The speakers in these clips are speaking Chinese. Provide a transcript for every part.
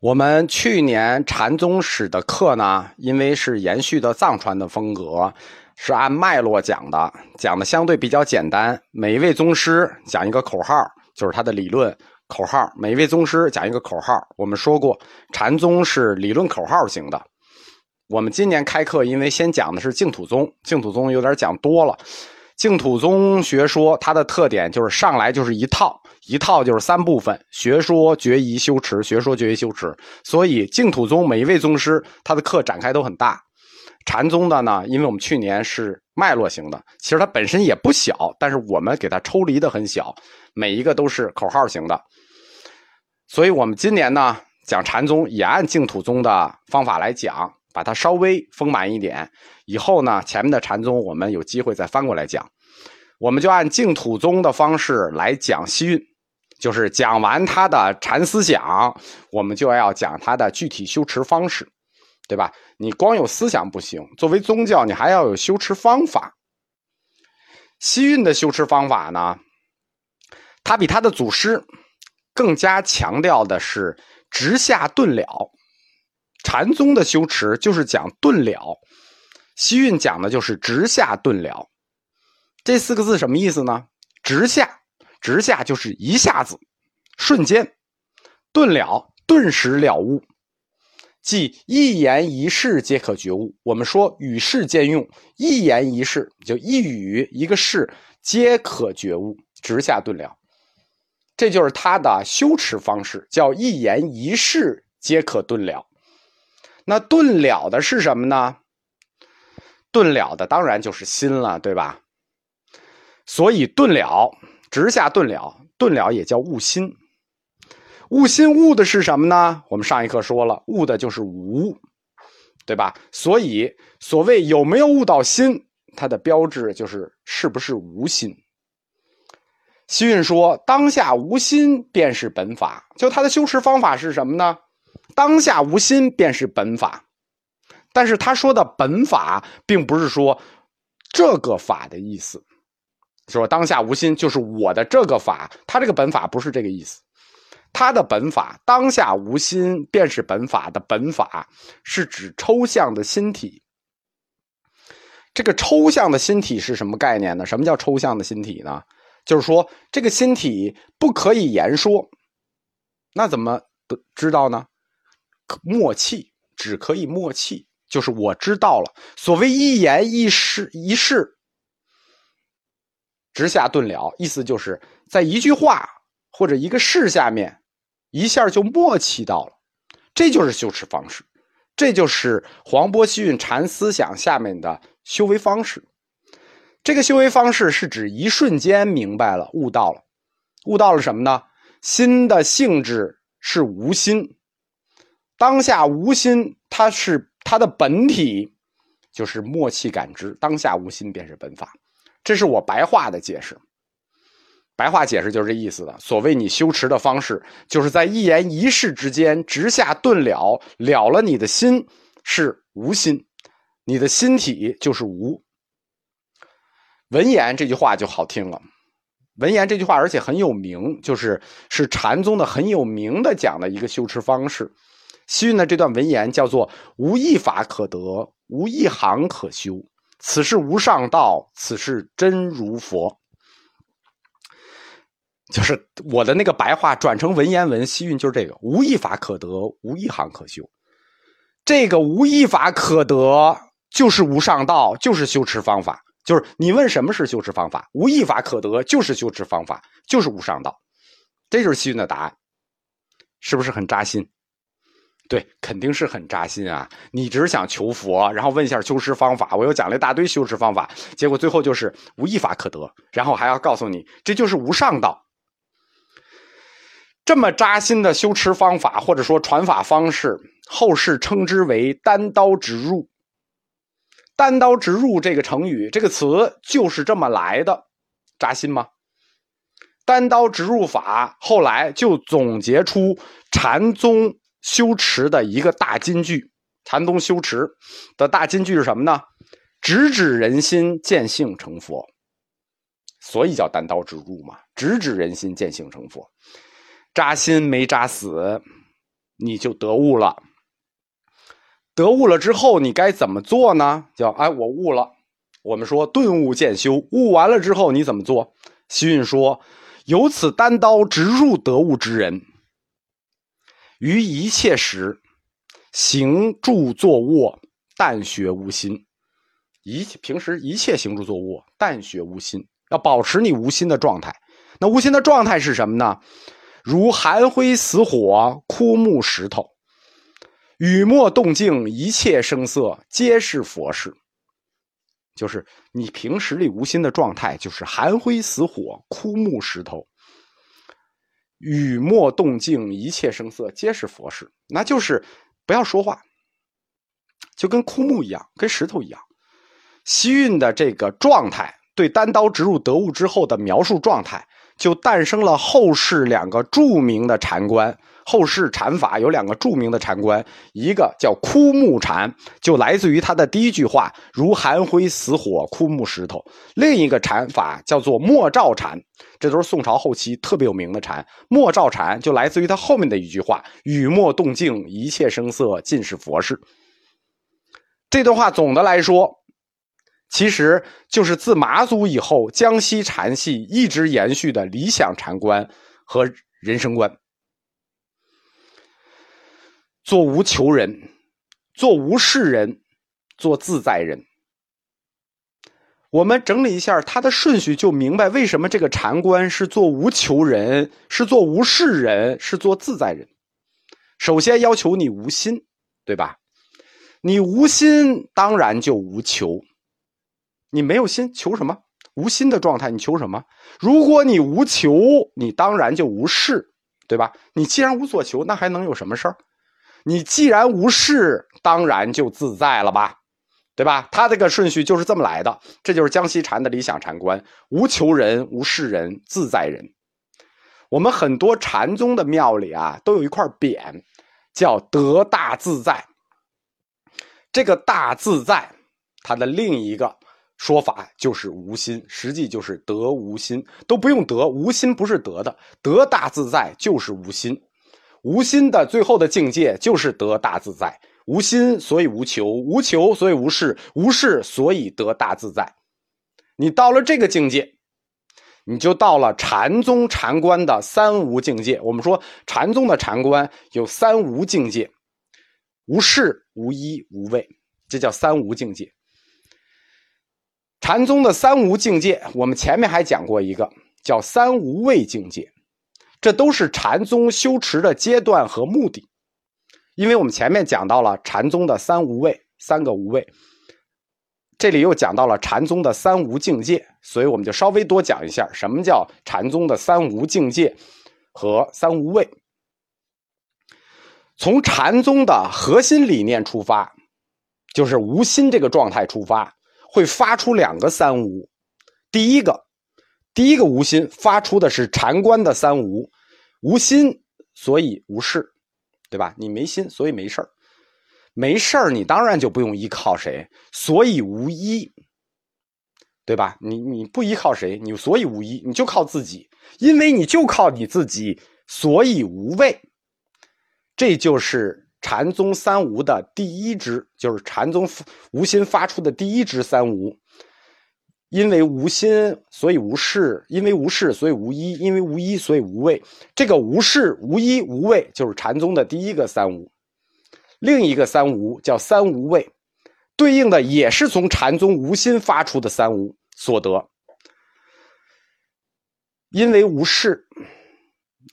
我们去年禅宗史的课呢，因为是延续的藏传的风格，是按脉络讲的，讲的相对比较简单。每一位宗师讲一个口号，就是他的理论口号。每一位宗师讲一个口号。我们说过，禅宗是理论口号型的。我们今年开课，因为先讲的是净土宗，净土宗有点讲多了。净土宗学说它的特点就是上来就是一套。一套就是三部分：学说、决疑、修持。学说、决疑、修持。所以净土宗每一位宗师他的课展开都很大。禅宗的呢，因为我们去年是脉络型的，其实它本身也不小，但是我们给它抽离的很小，每一个都是口号型的。所以我们今年呢讲禅宗也按净土宗的方法来讲，把它稍微丰满一点。以后呢前面的禅宗我们有机会再翻过来讲，我们就按净土宗的方式来讲西运。就是讲完他的禅思想，我们就要讲他的具体修持方式，对吧？你光有思想不行，作为宗教，你还要有修持方法。西运的修持方法呢，他比他的祖师更加强调的是直下顿了。禅宗的修持就是讲顿了，西运讲的就是直下顿了。这四个字什么意思呢？直下。直下就是一下子，瞬间，顿了，顿时了悟，即一言一事皆可觉悟。我们说与事兼用，一言一事就一语一个事皆可觉悟，直下顿了，这就是他的修持方式，叫一言一事皆可顿了。那顿了的是什么呢？顿了的当然就是心了，对吧？所以顿了。直下顿了，顿了也叫悟心。悟心悟的是什么呢？我们上一课说了，悟的就是无，对吧？所以所谓有没有悟到心，它的标志就是是不是无心。西运说，当下无心便是本法。就他的修持方法是什么呢？当下无心便是本法。但是他说的本法，并不是说这个法的意思。说当下无心就是我的这个法，他这个本法不是这个意思。他的本法当下无心便是本法的本法，是指抽象的心体。这个抽象的心体是什么概念呢？什么叫抽象的心体呢？就是说这个心体不可以言说，那怎么知道呢？默契只可以默契，就是我知道了。所谓一言一事一事。直下顿了，意思就是在一句话或者一个事下面，一下就默契到了，这就是修持方式，这就是黄波西运禅思想下面的修为方式。这个修为方式是指一瞬间明白了、悟到了，悟到了什么呢？心的性质是无心，当下无心，它是它的本体，就是默契感知，当下无心便是本法。这是我白话的解释，白话解释就是这意思的。所谓你修持的方式，就是在一言一事之间直下顿了，了了你的心是无心，你的心体就是无。文言这句话就好听了，文言这句话而且很有名，就是是禅宗的很有名的讲的一个修持方式。西运的这段文言叫做“无一法可得，无一行可修”。此事无上道，此事真如佛。就是我的那个白话转成文言文，西运就是这个：无一法可得，无一行可修。这个无一法可得，就是无上道，就是修持方法。就是你问什么是修持方法？无一法可得，就是修持方法，就是无上道。这就是西运的答案，是不是很扎心？对，肯定是很扎心啊！你只是想求佛，然后问一下修持方法，我又讲了一大堆修持方法，结果最后就是无一法可得，然后还要告诉你这就是无上道。这么扎心的修持方法或者说传法方式，后世称之为“单刀直入”。单刀直入这个成语，这个词就是这么来的，扎心吗？单刀直入法后来就总结出禅宗。修持的一个大金句，禅宗修持的大金句是什么呢？直指人心，见性成佛。所以叫单刀直入嘛，直指人心，见性成佛。扎心没扎死，你就得悟了。得悟了之后，你该怎么做呢？叫哎，我悟了。我们说顿悟渐修，悟完了之后你怎么做？西运说：由此单刀直入得悟之人，于一切时行住坐卧，但学无心。一平时一切行住坐卧，但学无心，要保持你无心的状态。那无心的状态是什么呢？如寒灰死火，枯木石头，雨墨动静，一切声色，皆是佛事。就是你平时里无心的状态，就是寒灰死火、枯木石头、雨墨动静，一切声色皆是佛事。那就是不要说话，就跟枯木一样，跟石头一样。西运的这个状态，对单刀直入得物之后的描述状态，就诞生了后世两个著名的禅观。后世禅法有两个著名的禅观，一个叫枯木禅，就来自于他的第一句话“如寒灰死火，枯木石头”；另一个禅法叫做莫照禅，这都是宋朝后期特别有名的禅。莫照禅就来自于他后面的一句话“雨墨动静，一切声色尽是佛事”。这段话总的来说，其实就是自马祖以后江西禅系一直延续的理想禅观和人生观。做无求人，做无事人，做自在人。我们整理一下它的顺序，就明白为什么这个禅观是做无求人，是做无事人，是做自在人。首先要求你无心，对吧？你无心，当然就无求。你没有心，求什么？无心的状态，你求什么？如果你无求，你当然就无事，对吧？你既然无所求，那还能有什么事儿？你既然无事，当然就自在了吧，对吧？他这个顺序就是这么来的，这就是江西禅的理想禅观：无求人，无事人，自在人。我们很多禅宗的庙里啊，都有一块匾，叫“得大自在”。这个“大自在”，它的另一个说法就是无心，实际就是得无心，都不用得，无心不是得的，得大自在就是无心。无心的最后的境界就是得大自在，无心所以无求，无求所以无事，无事所以得大自在。你到了这个境界，你就到了禅宗禅观的三无境界。我们说禅宗的禅观有三无境界：无事、无依、无畏，这叫三无境界。禅宗的三无境界，我们前面还讲过一个叫三无畏境界。这都是禅宗修持的阶段和目的，因为我们前面讲到了禅宗的三无畏，三个无畏，这里又讲到了禅宗的三无境界，所以我们就稍微多讲一下什么叫禅宗的三无境界和三无畏。从禅宗的核心理念出发，就是无心这个状态出发，会发出两个三无，第一个。第一个无心发出的是禅观的三无，无心所以无事，对吧？你没心，所以没事儿，没事儿，你当然就不用依靠谁，所以无依，对吧？你你不依靠谁，你所以无依，你就靠自己，因为你就靠你自己，所以无畏。这就是禅宗三无的第一支，就是禅宗无心发出的第一支三无。因为无心，所以无事；因为无事，所以无一；因为无一，所以无畏。这个无事、无一、无畏，就是禅宗的第一个三无。另一个三无叫三无畏，对应的也是从禅宗无心发出的三无所得。因为无事，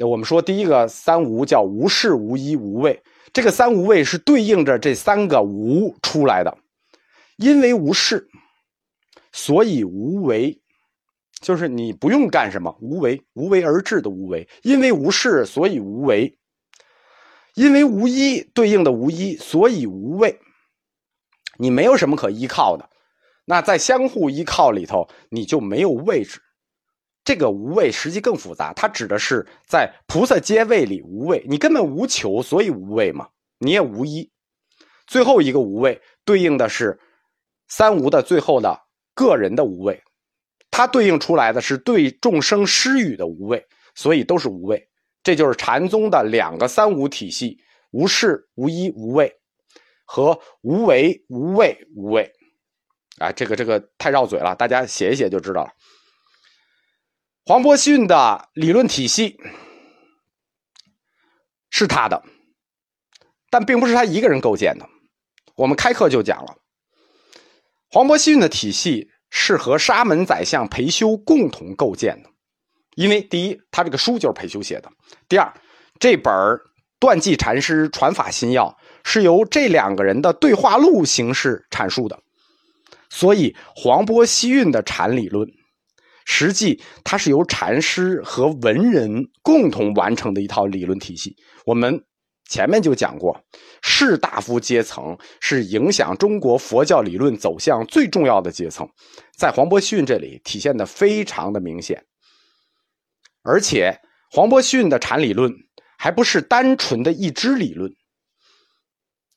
我们说第一个三无叫无事、无一、无畏。这个三无畏是对应着这三个无出来的。因为无事。所以无为，就是你不用干什么，无为，无为而治的无为。因为无事，所以无为；因为无依，对应的无依，所以无畏。你没有什么可依靠的，那在相互依靠里头，你就没有位置。这个无畏实际更复杂，它指的是在菩萨阶位里无畏，你根本无求，所以无畏嘛。你也无依。最后一个无畏，对应的是三无的最后的。个人的无畏，它对应出来的是对众生施予的无畏，所以都是无畏。这就是禅宗的两个三无体系，无事无依无畏和无为无畏无畏。啊，这个这个太绕嘴了，大家写一写就知道了。黄伯逊的理论体系是他的，但并不是他一个人构建的。我们开课就讲了，黄伯逊的体系是和沙门宰相裴修共同构建的。因为第一，他这个书就是裴修写的；第二，这本断际禅师传法心要是由这两个人的对话录形式阐述的。所以，黄波西运的禅理论，实际它是由禅师和文人共同完成的一套理论体系。我们前面就讲过，士大夫阶层是影响中国佛教理论走向最重要的阶层，在黄伯逊这里体现的非常的明显。而且，黄伯逊的禅理论还不是单纯的一支理论。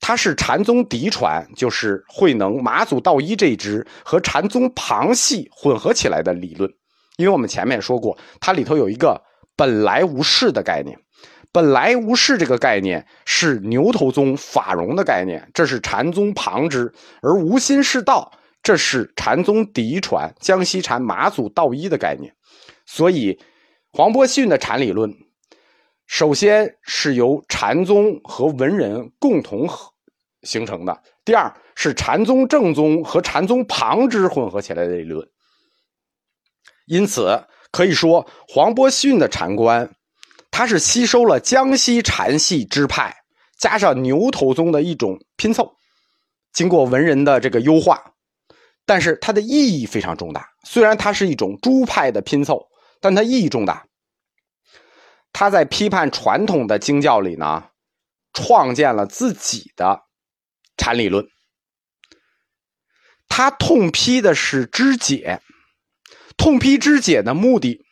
它是禅宗嫡传，就是慧能、马祖道一这一支和禅宗旁系混合起来的理论。因为我们前面说过，它里头有一个“本来无事”的概念，“本来无事”这个概念是牛头宗法融的概念，这是禅宗旁支；而“无心是道”这是禅宗嫡传江西禅马祖道一的概念。所以，黄伯逊的禅理论。首先是由禅宗和文人共同形成的，第二是禅宗正宗和禅宗旁支混合起来的理论。因此可以说，黄伯逊的禅观，它是吸收了江西禅系支派加上牛头宗的一种拼凑，经过文人的这个优化，但是它的意义非常重大。虽然它是一种诸派的拼凑，但它意义重大。他在批判传统的经教里呢，创建了自己的禅理论。他痛批的是肢解，痛批肢解的目的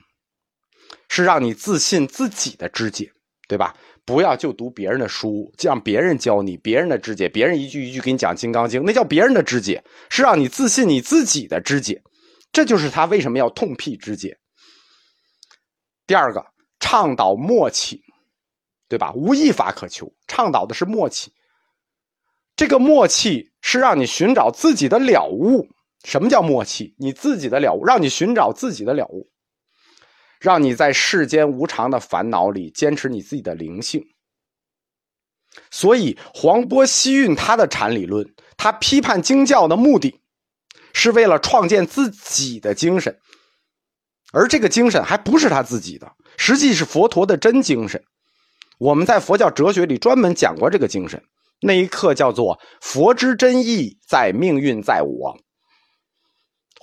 是让你自信自己的肢解，对吧？不要就读别人的书，让别人教你别人的肢解，别人一句一句给你讲《金刚经》，那叫别人的肢解，是让你自信你自己的肢解。这就是他为什么要痛辟肢解。第二个。倡导默契，对吧？无一法可求，倡导的是默契。这个默契是让你寻找自己的了悟。什么叫默契？你自己的了悟，让你寻找自己的了悟，让你在世间无常的烦恼里坚持你自己的灵性。所以，黄波西运他的禅理论，他批判经教的目的，是为了创建自己的精神。而这个精神还不是他自己的，实际是佛陀的真精神。我们在佛教哲学里专门讲过这个精神，那一课叫做“佛之真意在命运在我”。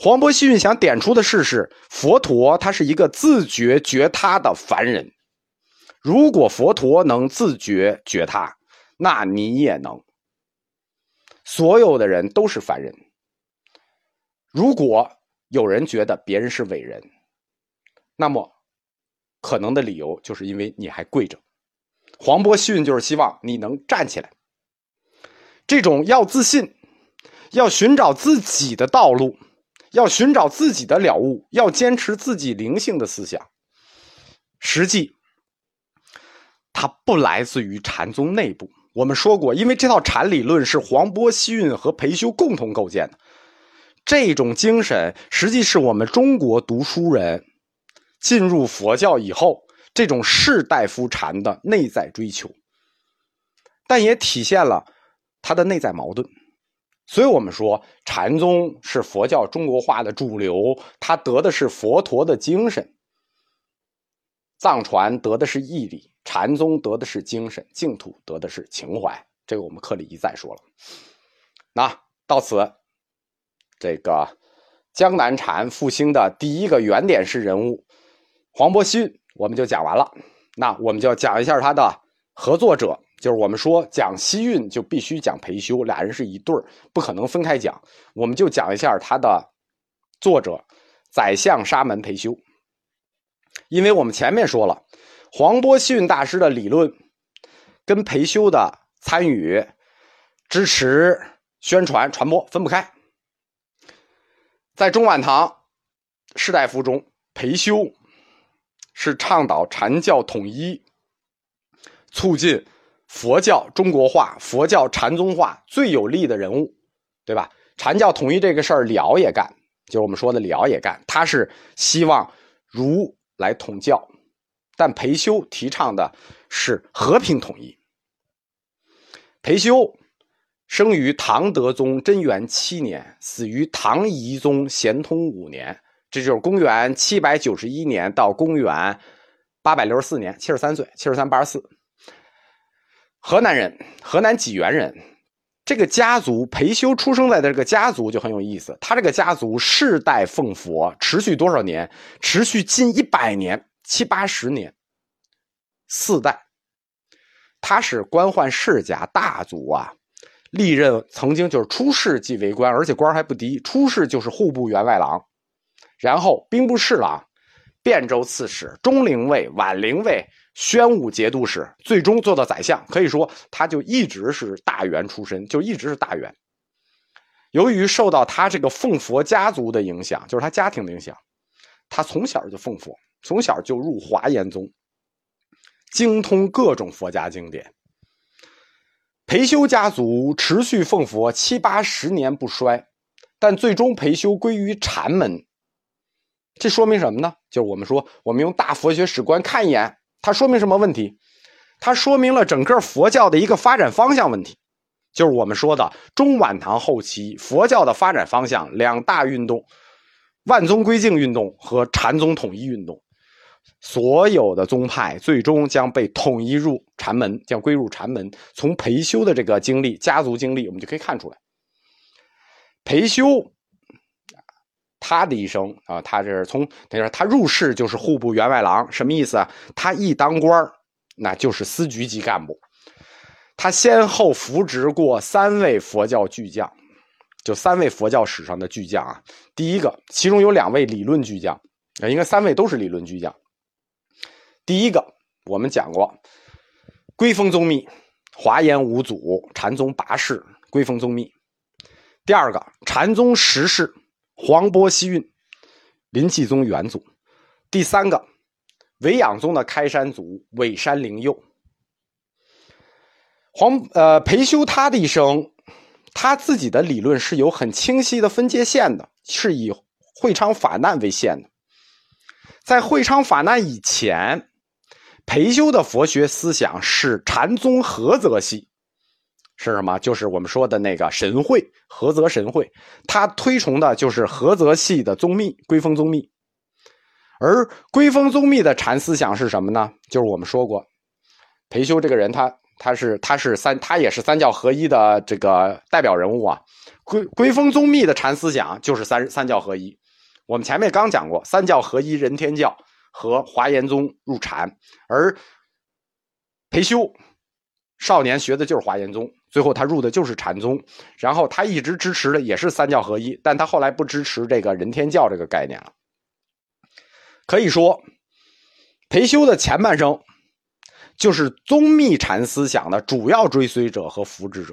黄伯西运想点出的事是，佛陀他是一个自觉觉他的凡人。如果佛陀能自觉觉他，那你也能。所有的人都是凡人。如果有人觉得别人是伟人，那么，可能的理由就是因为你还跪着。黄波西运就是希望你能站起来。这种要自信、要寻找自己的道路、要寻找自己的了悟、要坚持自己灵性的思想，实际它不来自于禅宗内部。我们说过，因为这套禅理论是黄波西运和裴修共同构建的，这种精神实际是我们中国读书人。进入佛教以后，这种士大夫禅的内在追求，但也体现了他的内在矛盾。所以，我们说禅宗是佛教中国化的主流，他得的是佛陀的精神；藏传得的是义理，禅宗得的是精神，净土得的是情怀。这个我们课里一再说了。那到此，这个江南禅复兴的第一个原点式人物。黄伯勋我们就讲完了，那我们就讲一下他的合作者，就是我们说讲西运就必须讲裴修，俩人是一对儿，不可能分开讲。我们就讲一下他的作者宰相沙门裴修，因为我们前面说了，黄波西运大师的理论跟裴修的参与、支持、宣传、传播分不开。在中晚唐士大夫中，裴修。是倡导禅教统一，促进佛教中国化、佛教禅宗化最有力的人物，对吧？禅教统一这个事儿，李敖也干，就是我们说的李敖也干。他是希望儒来统教，但裴修提倡的是和平统一。裴修生于唐德宗贞元七年，死于唐懿宗咸通五年，这就是公元七百九十一年到公元八百六十四年，七十三岁，七十三八十四。河南人，河南济源人。这个家族裴修出生在的这个家族就很有意思，他这个家族世代奉佛，持续多少年？持续近一百年，七八十年，四代。他是官宦世家大族啊，历任曾经就是出仕即为官，而且官还不低，出仕就是户部员外郎，然后兵部侍郎、汴州刺史、中陵尉、宛陵尉。宣武节度使，最终做到宰相，可以说他就一直是大员出身，就一直是大员。由于受到他这个奉佛家族的影响，就是他家庭的影响，他从小就奉佛，从小就入华严宗，精通各种佛家经典。裴修家族持续奉佛七八十年不衰，但最终裴修归于禅门，这说明什么呢？就是我们说，我们用大佛学史观看一眼。它说明什么问题？它说明了整个佛教的一个发展方向问题，就是我们说的中晚唐后期佛教的发展方向两大运动：万宗归净运动和禅宗统一运动。所有的宗派最终将被统一入禅门，将归入禅门。从裴修的这个经历、家族经历，我们就可以看出来，裴修。他的一生啊，他这是从等于说他入仕就是户部员外郎，什么意思啊？他一当官那就是司局级干部。他先后扶植过三位佛教巨匠，就三位佛教史上的巨匠啊。第一个，其中有两位理论巨匠，啊应该三位都是理论巨匠。第一个我们讲过，归峰宗密，华严五祖，禅宗八世，归峰宗密。第二个，禅宗十世。黄波西运，林济宗元祖，第三个，维养宗的开山祖尾山灵佑。黄呃裴修他的一生，他自己的理论是有很清晰的分界线的，是以会昌法难为线的。在会昌法难以前，裴修的佛学思想是禅宗菏泽系。是什么？就是我们说的那个神会，菏泽神会，他推崇的就是菏泽系的宗密，归峰宗密。而归峰宗密的禅思想是什么呢？就是我们说过，裴修这个人，他他是他是三，他也是三教合一的这个代表人物啊。归归峰宗密的禅思想就是三三教合一。我们前面刚讲过，三教合一，人天教和华严宗入禅，而裴修少年学的就是华严宗。最后他入的就是禅宗，然后他一直支持的也是三教合一，但他后来不支持这个人天教这个概念了。可以说，裴修的前半生就是宗密禅思想的主要追随者和扶植者。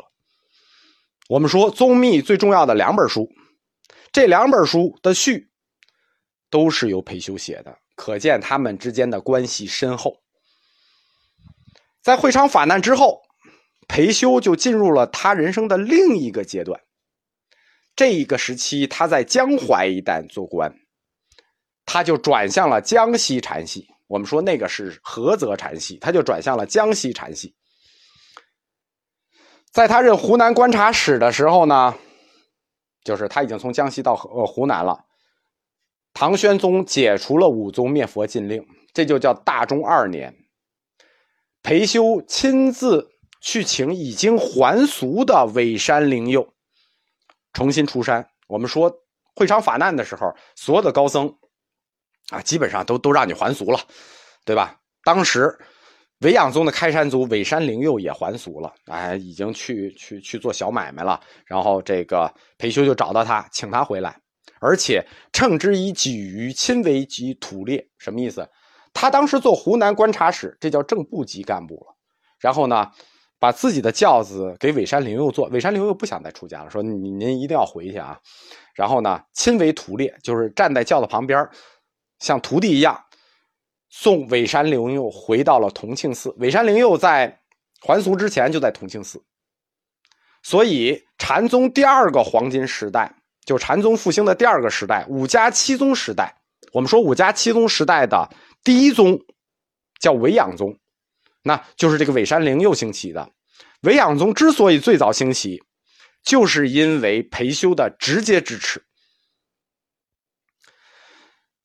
我们说宗密最重要的两本书，这两本书的序都是由裴修写的，可见他们之间的关系深厚。在会昌法难之后。裴修就进入了他人生的另一个阶段。这一个时期，他在江淮一带做官，他就转向了江西禅系。我们说那个是菏泽禅系，他就转向了江西禅系。在他任湖南观察使的时候呢，就是他已经从江西到呃湖南了。唐玄宗解除了武宗灭佛禁令，这就叫大中二年。裴修亲自。去请已经还俗的尾山灵佑重新出山。我们说会昌法难的时候，所有的高僧啊，基本上都都让你还俗了，对吧？当时维养宗的开山祖尾山灵佑也还俗了，哎，已经去去去做小买卖了。然后这个裴修就找到他，请他回来，而且称之以己于亲为及土列，什么意思？他当时做湖南观察使，这叫正部级干部了。然后呢？把自己的轿子给尾山灵佑坐，尾山灵佑不想再出家了，说您您一定要回去啊。然后呢，亲为徒列，就是站在轿子旁边，像徒弟一样送尾山灵佑回到了同庆寺。尾山灵佑在还俗之前就在同庆寺。所以禅宗第二个黄金时代，就禅宗复兴的第二个时代，五家七宗时代。我们说五家七宗时代的第一宗叫维养宗，那就是这个尾山灵佑兴起的。韦养宗之所以最早兴起，就是因为裴修的直接支持。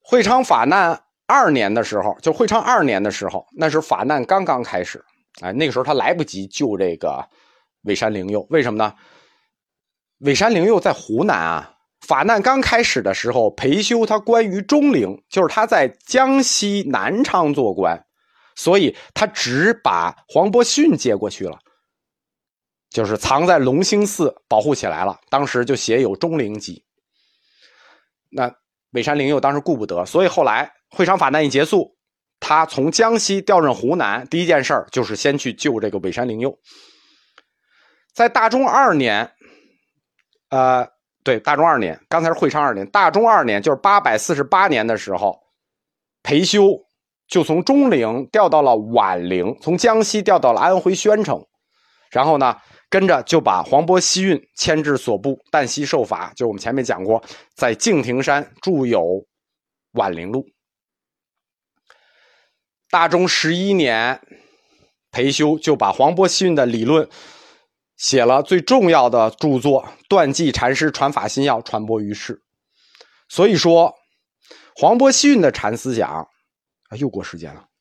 会昌法难二年的时候，就会昌二年的时候，那时法难刚刚开始，哎，那个时候他来不及救这个尾山灵佑，为什么呢？尾山灵佑在湖南啊，法难刚开始的时候，裴修他关于中陵，就是他在江西南昌做官，所以他只把黄伯逊接过去了。就是藏在隆兴寺保护起来了，当时就写有钟灵记。那尾山灵佑当时顾不得，所以后来会昌法难一结束，他从江西调任湖南，第一件事就是先去救这个尾山灵佑。在大中二年，呃，对，大中二年，刚才是会昌二年，大中二年就是八百四十八年的时候，裴修就从中陵调到了宛陵，从江西调到了安徽宣城，然后呢。跟着就把黄渤西运迁至所部，旦夕受罚。就我们前面讲过，在敬亭山著有《宛陵录》。大中十一年，裴修就把黄渤西运的理论写了最重要的著作《断际禅师传法心要》，传播于世。所以说，黄渤西运的禅思想啊，又过时间了。